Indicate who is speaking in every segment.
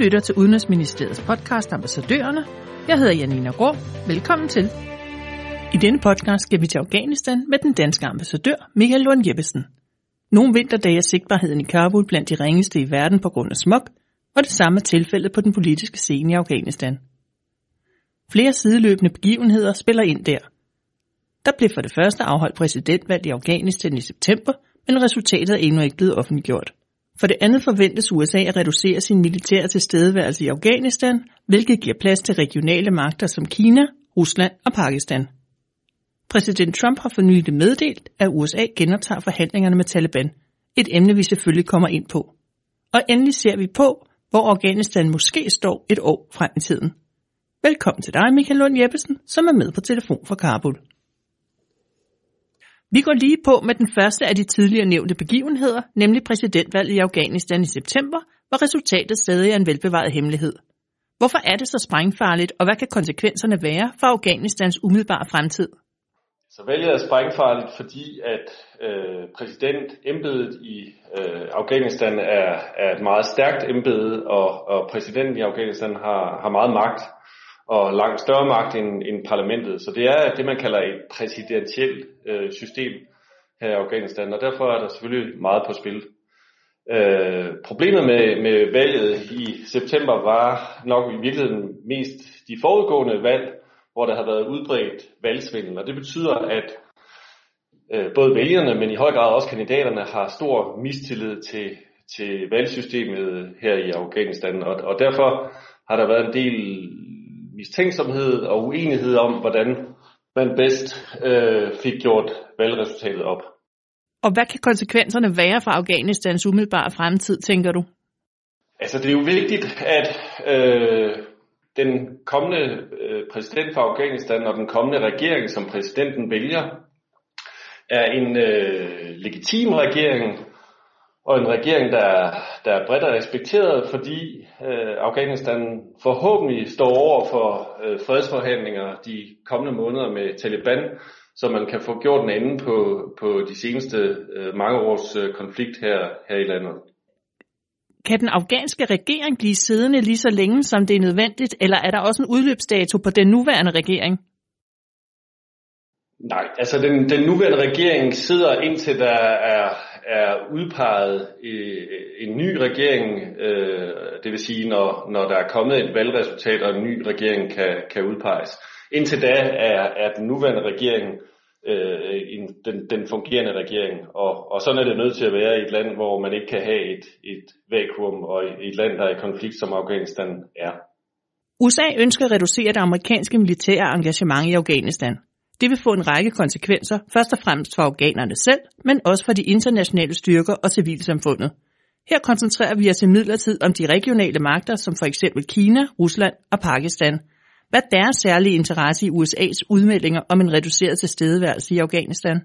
Speaker 1: lytter til Udenrigsministeriets podcast Ambassadørerne. Jeg hedder Janina Grå. Velkommen til. I denne podcast skal vi til Afghanistan med den danske ambassadør Michael Lund Jeppesen. Nogle vinterdage er sigtbarheden i Kabul blandt de ringeste i verden på grund af smog, og det samme er tilfældet på den politiske scene i Afghanistan. Flere sideløbende begivenheder spiller ind der. Der blev for det første afholdt præsidentvalg i Afghanistan i september, men resultatet er endnu ikke blevet offentliggjort. For det andet forventes USA at reducere sin militære tilstedeværelse i Afghanistan, hvilket giver plads til regionale magter som Kina, Rusland og Pakistan. Præsident Trump har for nylig meddelt, at USA genoptager forhandlingerne med Taliban. Et emne, vi selvfølgelig kommer ind på. Og endelig ser vi på, hvor Afghanistan måske står et år frem i tiden. Velkommen til dig, Michael Lund Jeppesen, som er med på telefon fra Kabul. Vi går lige på med den første af de tidligere nævnte begivenheder, nemlig præsidentvalget i Afghanistan i september, hvor resultatet stadig er en velbevaret hemmelighed. Hvorfor er det så sprængfarligt, og hvad kan konsekvenserne være for Afghanistans umiddelbare fremtid?
Speaker 2: Så valget er sprængfarligt, fordi at øh, præsidentembedet i øh, Afghanistan er, er et meget stærkt embede, og, og præsidenten i Afghanistan har, har meget magt og langt større magt end, end parlamentet. Så det er det, man kalder et præsidentielt øh, system her i Afghanistan, og derfor er der selvfølgelig meget på spil. Øh, problemet med, med valget i september var nok i virkeligheden mest de forudgående valg, hvor der har været udbredt valgsvindel, og det betyder, at øh, både vælgerne, men i høj grad også kandidaterne, har stor mistillid til, til valgsystemet her i Afghanistan, og, og derfor har der været en del mistænksomhed og uenighed om, hvordan man bedst øh, fik gjort valgresultatet op.
Speaker 1: Og hvad kan konsekvenserne være for Afghanistans umiddelbare fremtid, tænker du?
Speaker 2: Altså det er jo vigtigt, at øh, den kommende øh, præsident for Afghanistan og den kommende regering, som præsidenten vælger, er en øh, legitim regering, og en regering, der, der er bredt respekteret, fordi øh, Afghanistan forhåbentlig står over for øh, fredsforhandlinger de kommende måneder med Taliban, så man kan få gjort en ende på, på de seneste øh, mange års øh, konflikt her, her i landet.
Speaker 1: Kan den afghanske regering blive siddende lige så længe, som det er nødvendigt, eller er der også en udløbsdato på den nuværende regering?
Speaker 2: Nej, altså den, den nuværende regering sidder indtil der er er udpeget en ny regering, øh, det vil sige, når, når der er kommet et valgresultat, og en ny regering kan, kan udpeges. Indtil da er, er den nuværende regering øh, en, den, den fungerende regering, og, og sådan er det nødt til at være i et land, hvor man ikke kan have et, et vakuum, og i et land, der er i konflikt, som Afghanistan er.
Speaker 1: USA ønsker at reducere det amerikanske militære engagement i Afghanistan. Det vil få en række konsekvenser, først og fremmest for afghanerne selv, men også for de internationale styrker og civilsamfundet. Her koncentrerer vi os i midlertid om de regionale magter, som for eksempel Kina, Rusland og Pakistan. Hvad er deres særlige interesse i USA's udmeldinger om en reduceret tilstedeværelse i Afghanistan?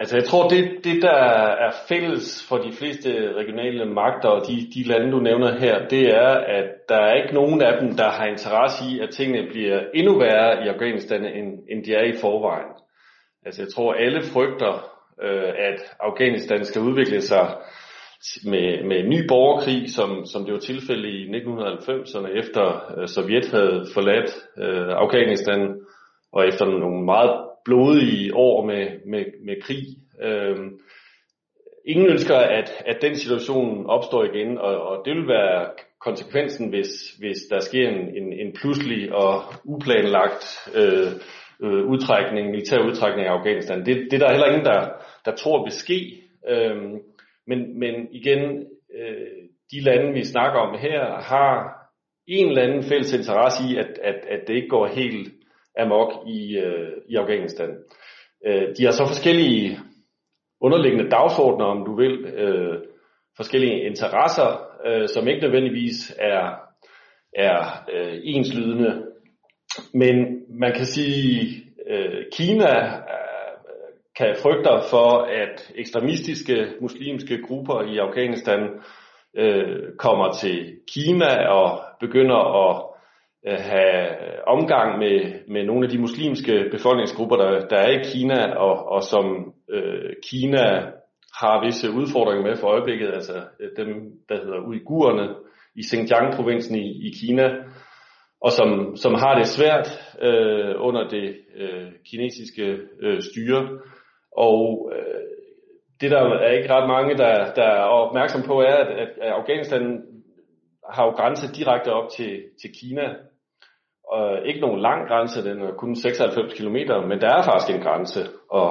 Speaker 2: Altså jeg tror, det, det der er fælles for de fleste regionale magter og de, de lande, du nævner her, det er, at der er ikke nogen af dem, der har interesse i, at tingene bliver endnu værre i Afghanistan, end, end de er i forvejen. Altså jeg tror, alle frygter, øh, at Afghanistan skal udvikle sig med, med en ny borgerkrig, som, som det var tilfældet i 1990'erne, efter øh, Sovjet havde forladt øh, Afghanistan, og efter nogle meget blodige år med, med, med krig. Øhm, ingen ønsker, at, at den situation opstår igen, og, og det vil være konsekvensen, hvis, hvis der sker en, en, en pludselig og uplanlagt øh, øh, udtrækning, militær udtrækning af Afghanistan. Det, det er der heller ingen, der, der tror vil ske. Øhm, men, men igen, øh, de lande, vi snakker om her, har en eller anden fælles interesse i, at, at, at det ikke går helt amok i, øh, i Afghanistan. Øh, de har så forskellige underliggende dagsordner, om du vil, øh, forskellige interesser, øh, som ikke nødvendigvis er, er øh, enslydende. Men man kan sige, øh, Kina øh, kan frygte for, at ekstremistiske muslimske grupper i Afghanistan øh, kommer til Kina og begynder at Øh, have omgang med, med nogle af de muslimske befolkningsgrupper, der, der er i Kina, og, og som øh, Kina har visse udfordringer med for øjeblikket, altså øh, dem, der hedder uigurerne i Xinjiang-provincen i, i Kina, og som, som har det svært øh, under det øh, kinesiske øh, styre. Og øh, det der er ikke ret mange, der, der er opmærksom på, er, at, at Afghanistan har jo grænse direkte op til, til Kina. Og ikke nogen lang grænse, den er kun 96 km, men der er faktisk en grænse. Og,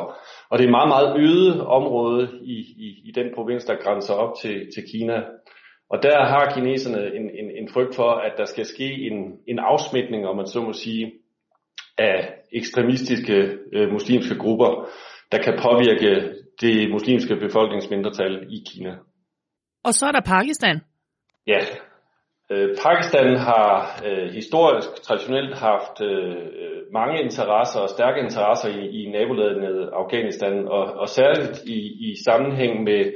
Speaker 2: og det er et meget, meget øde område i, i, i den provins, der grænser op til, til Kina. Og der har kineserne en, en, en frygt for, at der skal ske en, en afsmitning, om man så må sige, af ekstremistiske øh, muslimske grupper, der kan påvirke det muslimske befolkningsmindretal i Kina.
Speaker 1: Og så er der Pakistan.
Speaker 2: Ja, øh, Øh, Pakistan har øh, historisk, traditionelt haft øh, øh, mange interesser og stærke interesser i, i nabolandet Afghanistan, og, og særligt i, i sammenhæng med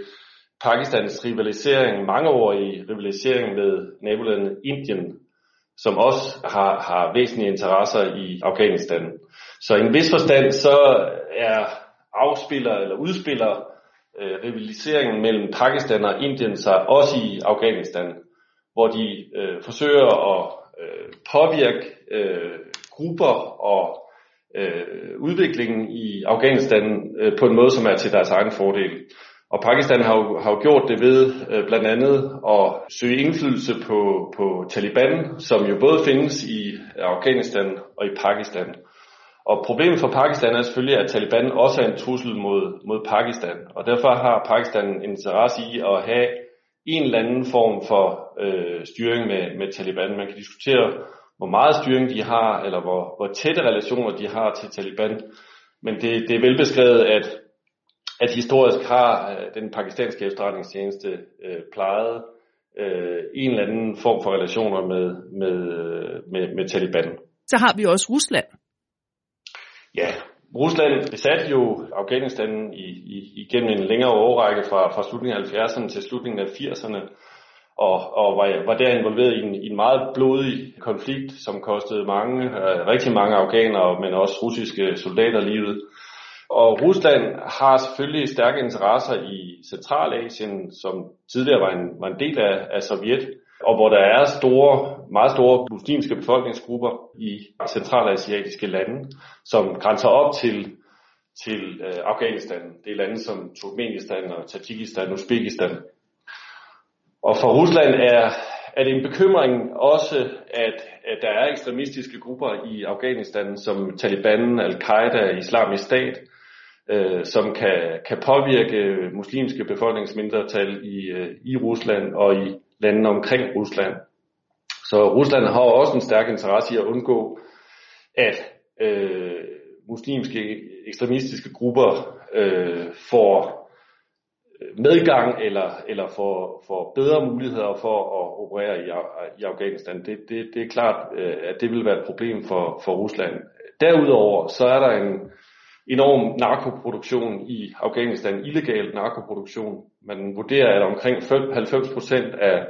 Speaker 2: Pakistans rivalisering, mangeårige rivalisering med nabolandet Indien, som også har, har væsentlige interesser i Afghanistan. Så i en vis forstand så er afspiller eller udspiller øh, rivaliseringen mellem Pakistan og Indien sig også i Afghanistan, hvor de øh, forsøger at øh, påvirke øh, grupper og øh, udviklingen i Afghanistan øh, på en måde, som er til deres egen fordel. Og Pakistan har jo, har jo gjort det ved øh, blandt andet at søge indflydelse på, på Taliban, som jo både findes i Afghanistan og i Pakistan. Og problemet for Pakistan er selvfølgelig, at Taliban også er en trussel mod, mod Pakistan. Og derfor har Pakistan en interesse i at have en eller anden form for øh, styring med, med Taliban. Man kan diskutere, hvor meget styring de har, eller hvor, hvor tætte relationer de har til Taliban. Men det, det er velbeskrevet, at, at historisk har øh, den pakistanske efterretningstjeneste øh, plejet øh, en eller anden form for relationer med, med, øh, med, med Taliban.
Speaker 1: Så har vi også Rusland.
Speaker 2: Ja, Rusland besatte jo Afghanistan i, i, igennem en længere årrække fra, fra slutningen af 70'erne til slutningen af 80'erne, og, og var, var der involveret i en, i en meget blodig konflikt, som kostede mange, øh, rigtig mange afghanere, men også russiske soldater livet. Og Rusland har selvfølgelig stærke interesser i Centralasien, som tidligere var en, var en del af, af Sovjet, og hvor der er store, meget store muslimske befolkningsgrupper i centralasiatiske lande, som grænser op til, til øh, Afghanistan. Det er lande som Turkmenistan og Tajikistan og Uzbekistan. Og for Rusland er, er det en bekymring også, at, at der er ekstremistiske grupper i Afghanistan, som Taliban, Al-Qaida, Islamisk Stat, øh, som kan, kan påvirke muslimske befolkningsmindretal i, øh, i Rusland og i landene omkring Rusland. Så Rusland har også en stærk interesse i at undgå, at øh, muslimske ekstremistiske grupper øh, får øh, medgang eller, eller får, får bedre muligheder for at operere i, i Afghanistan. Det, det, det er klart, øh, at det vil være et problem for, for Rusland. Derudover så er der en enorm narkoproduktion i Afghanistan, illegal narkoproduktion. Man vurderer, at omkring 90 procent af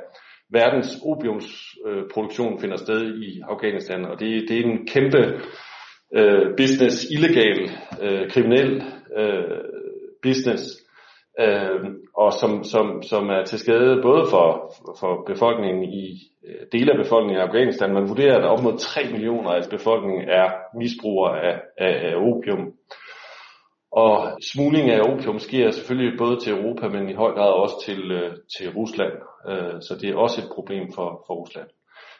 Speaker 2: verdens opiumsproduktion finder sted i Afghanistan, og det, det er en kæmpe øh, business, illegal, øh, kriminel øh, business, øh, og som, som, som er til skade både for, for befolkningen i øh, dele af befolkningen i Afghanistan. Man vurderer, at op mod 3 millioner af befolkningen er misbrugere af, af, af opium. Og smugling af opium sker selvfølgelig både til Europa, men i høj grad også til, øh, til Rusland. Øh, så det er også et problem for, for Rusland.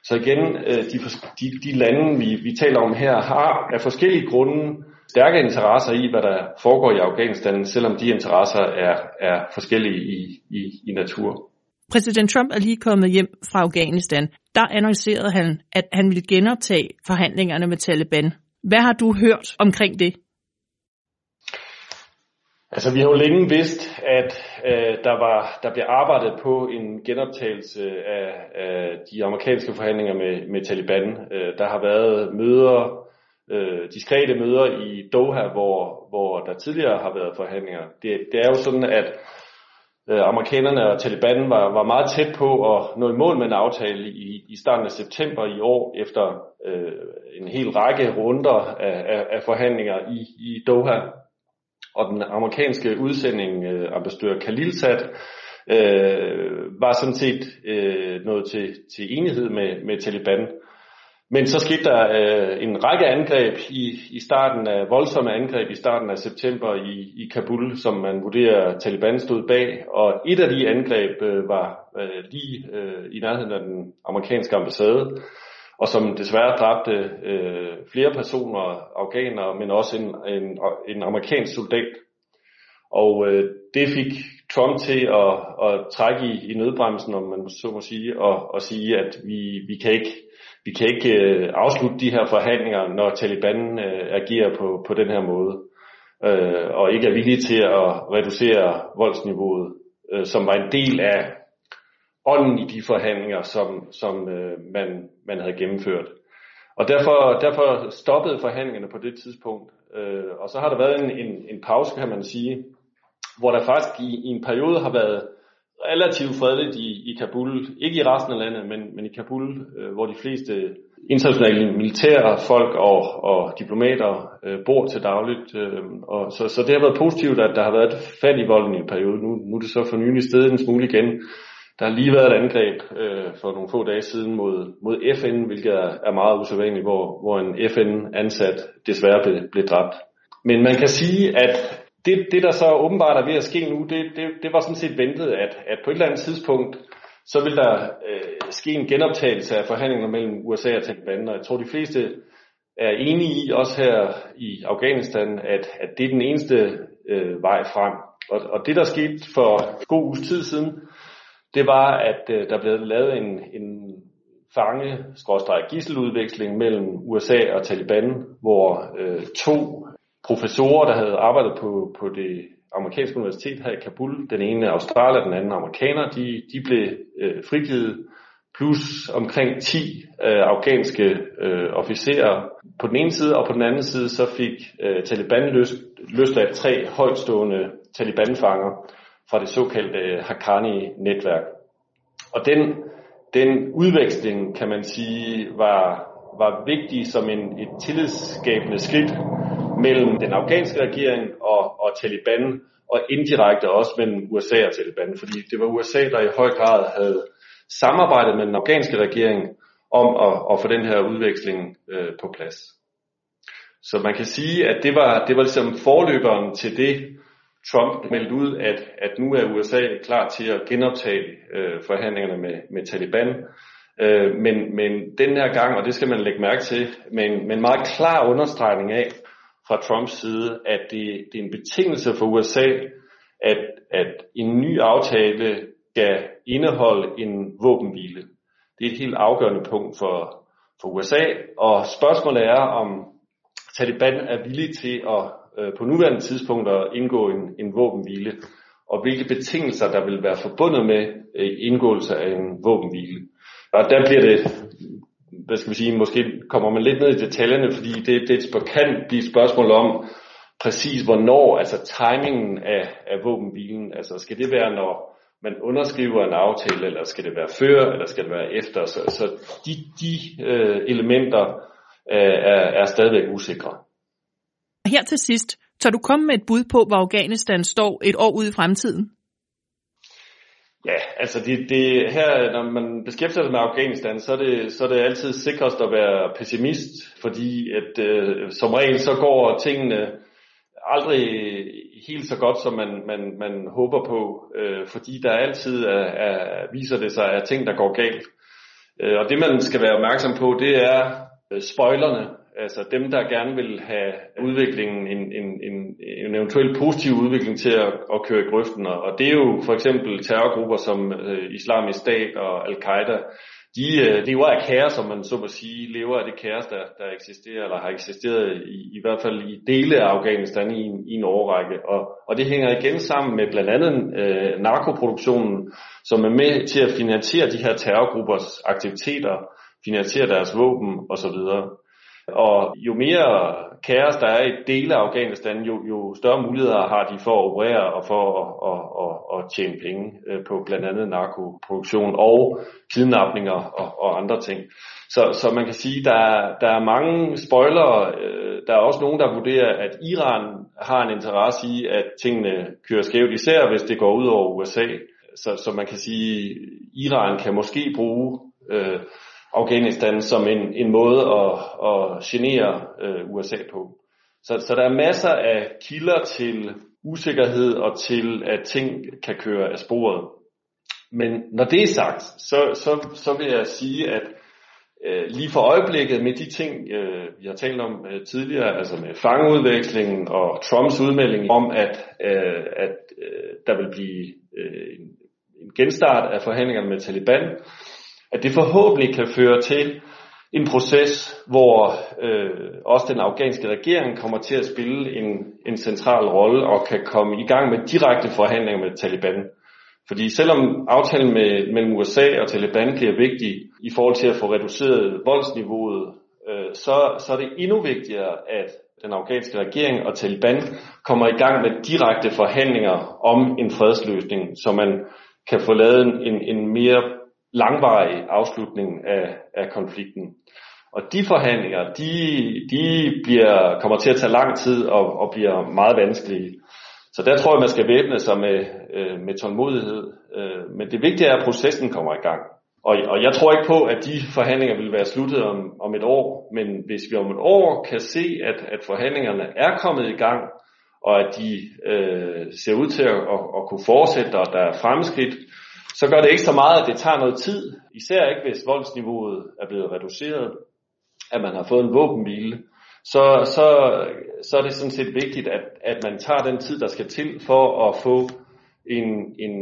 Speaker 2: Så igen, øh, de, de, de lande, vi, vi taler om her, har af forskellige grunde stærke interesser i, hvad der foregår i Afghanistan, selvom de interesser er, er forskellige i, i, i natur.
Speaker 1: Præsident Trump er lige kommet hjem fra Afghanistan. Der annoncerede han, at han ville genoptage forhandlingerne med Taliban. Hvad har du hørt omkring det?
Speaker 2: Altså, vi har jo længe vidst, at øh, der, var, der blev arbejdet på en genoptagelse af, af de amerikanske forhandlinger med, med Taliban. Øh, der har været møder, øh, diskrete møder i Doha, hvor, hvor der tidligere har været forhandlinger. Det, det er jo sådan, at øh, amerikanerne og Taliban var, var meget tæt på at nå i mål med en aftale i, i starten af september i år, efter øh, en hel række runder af, af, af forhandlinger i, i Doha og den amerikanske udsending, øh, ambassadør Khalilzad, øh, var sådan set øh, nået til, til enighed med, med Taliban. Men så skete der øh, en række angreb i, i starten af, voldsomme angreb i starten af september i, i Kabul, som man vurderer Taliban stod bag. Og et af de angreb øh, var øh, lige øh, i nærheden af den amerikanske ambassade, og som desværre dræbte øh, flere personer, afghanere, men også en, en, en amerikansk soldat. Og øh, det fik Trump til at, at trække i, i nødbremsen, om man så må sige, og, og sige, at vi, vi kan ikke vi kan ikke øh, afslutte de her forhandlinger, når Taliban øh, agerer på, på den her måde, øh, og ikke er villige til at reducere voldsniveauet, øh, som var en del af ånden i de forhandlinger, som, som øh, man, man havde gennemført. Og derfor, derfor stoppede forhandlingerne på det tidspunkt. Øh, og så har der været en, en, en pause, kan man sige, hvor der faktisk i, i en periode har været relativt fredeligt i, i Kabul. Ikke i resten af landet, men, men i Kabul, øh, hvor de fleste internationale militære folk og, og diplomater øh, bor til dagligt. Øh, og så, så det har været positivt, at der har været fald i volden i en periode. Nu, nu er det så for nylig stedet en smule igen. Der har lige været et angreb øh, for nogle få dage siden mod, mod FN, hvilket er, er meget usædvanligt, hvor, hvor en FN-ansat desværre blev, blev dræbt. Men man kan sige, at det, det der så åbenbart er ved at ske nu, det, det, det var sådan set ventet, at, at på et eller andet tidspunkt, så vil der øh, ske en genoptagelse af forhandlinger mellem USA og Taliban, og jeg tror de fleste er enige i, også her i Afghanistan, at, at det er den eneste øh, vej frem. Og, og det der skete for god uges tid siden, det var, at øh, der blev lavet en, en fange gisseludveksling mellem USA og Taliban, hvor øh, to professorer, der havde arbejdet på, på det amerikanske universitet her i Kabul, den ene australier, den anden amerikaner, de, de blev øh, frigivet, plus omkring 10 øh, afghanske øh, officerer. På den ene side, og på den anden side så fik øh, Taliban løst, løsladt tre højtstående Taliban-fanger fra det såkaldte øh, Haqqani-netværk. Og den, den udveksling, kan man sige, var, var vigtig som en, et tillidsskabende skridt mellem den afghanske regering og, og Taliban, og indirekte også mellem USA og Taliban, fordi det var USA, der i høj grad havde samarbejdet med den afghanske regering om at, at få den her udveksling øh, på plads. Så man kan sige, at det var, det var ligesom forløberen til det, Trump meldte ud, at, at nu er USA klar til at genoptage øh, forhandlingerne med, med Taliban. Øh, men, men den her gang, og det skal man lægge mærke til, men, en, meget klar understregning af, fra Trumps side, at det, det er en betingelse for USA, at, at en ny aftale skal indeholde en våbenhvile. Det er et helt afgørende punkt for, for USA, og spørgsmålet er, om Taliban er villig til at øh, på nuværende tidspunkt at indgå en, en våbenhvile, og hvilke betingelser der vil være forbundet med øh, indgåelse af en våbenhvile. Og der bliver det hvad skal vi sige, måske kommer man lidt ned i detaljerne, fordi det, det kan blive et spørgsmål om præcis hvornår, altså timingen af, af våbenhvilen. altså skal det være, når man underskriver en aftale, eller skal det være før, eller skal det være efter, så, så de, de øh, elementer øh, er, er stadigvæk usikre.
Speaker 1: Her til sidst, tør du komme med et bud på, hvor Afghanistan står et år ude i fremtiden?
Speaker 2: Ja, altså det, det, her, når man beskæftiger sig med Afghanistan, så er, det, så er det altid sikrest at være pessimist, fordi at øh, som regel så går tingene aldrig helt så godt, som man, man, man håber på, øh, fordi der altid er, er, viser det sig, at ting, der går galt. Øh, og det man skal være opmærksom på, det er øh, spoilerne, altså dem, der gerne vil have udviklingen, en, en, en, en eventuel positiv udvikling til at, at køre i grøften. Og det er jo for eksempel terrorgrupper som øh, Islamisk Stat og Al-Qaida. De øh, lever af kaos, som man så må sige, lever af det kaos, der, der eksisterer, eller har eksisteret i, i hvert fald i dele af Afghanistan i en, i en årrække. Og, og det hænger igen sammen med blandt andet øh, narkoproduktionen, som er med til at finansiere de her terrorgruppers aktiviteter, finansiere deres våben osv. Og jo mere kaos der er i dele af Afghanistan, jo, jo større muligheder har de for at operere og for at, at, at, at tjene penge øh, på blandt andet narkoproduktion og kidnapninger og, og andre ting. Så, så man kan sige, der er, der er mange spoilere. Øh, der er også nogen, der vurderer, at Iran har en interesse i, at tingene kører skævt, især hvis det går ud over USA. Så, så man kan sige, at Iran kan måske bruge øh, Afghanistan som en, en måde at, at genere øh, USA på. Så, så der er masser af kilder til usikkerhed og til, at ting kan køre af sporet. Men når det er sagt, så, så, så vil jeg sige, at øh, lige for øjeblikket med de ting, øh, vi har talt om øh, tidligere, altså med fangeudvekslingen og Trumps udmelding om, at, øh, at øh, der vil blive øh, en, en genstart af forhandlingerne med Taliban, at det forhåbentlig kan føre til en proces, hvor øh, også den afghanske regering kommer til at spille en, en central rolle og kan komme i gang med direkte forhandlinger med Taliban. Fordi selvom aftalen med, mellem USA og Taliban bliver vigtig i forhold til at få reduceret voldsniveauet, øh, så, så er det endnu vigtigere, at den afghanske regering og Taliban kommer i gang med direkte forhandlinger om en fredsløsning, så man kan få lavet en, en mere langvarig afslutning af, af konflikten. Og de forhandlinger, de, de bliver, kommer til at tage lang tid og, og bliver meget vanskelige. Så der tror jeg, man skal væbne sig med, øh, med tålmodighed. Øh, men det vigtige er, at processen kommer i gang. Og, og jeg tror ikke på, at de forhandlinger vil være sluttet om, om et år. Men hvis vi om et år kan se, at, at forhandlingerne er kommet i gang, og at de øh, ser ud til at, at, at kunne fortsætte, og der er fremskridt, så gør det ikke så meget, at det tager noget tid, især ikke hvis voldsniveauet er blevet reduceret, at man har fået en våbenhvile, så, så, så er det sådan set vigtigt, at, at man tager den tid, der skal til for at få en, en,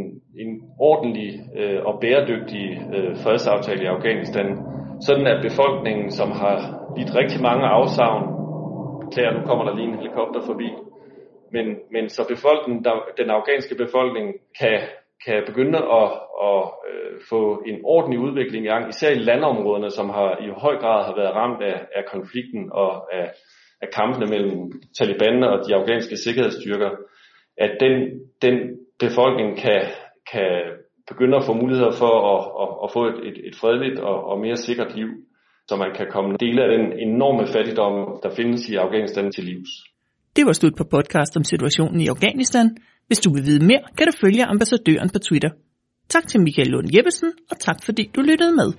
Speaker 2: en ordentlig øh, og bæredygtig øh, fredsaftale i Afghanistan, sådan at befolkningen, som har lidt rigtig mange afsavn, klæder, nu kommer der lige en helikopter forbi, men, men så befolkningen, der, den afghanske befolkning kan kan begynde at, at øh, få en ordentlig udvikling i gang, især i landområderne, som har i høj grad har været ramt af, af konflikten og af, af kampene mellem Taliban og de afghanske sikkerhedsstyrker, at den, den befolkning kan, kan begynde at få muligheder for at, at, at få et, et, et fredeligt og, og mere sikkert liv, så man kan komme dele af den enorme fattigdom, der findes i Afghanistan til livs.
Speaker 1: Det var slut på podcast om situationen i Afghanistan. Hvis du vil vide mere, kan du følge ambassadøren på Twitter. Tak til Michael Lund Jeppesen, og tak fordi du lyttede med.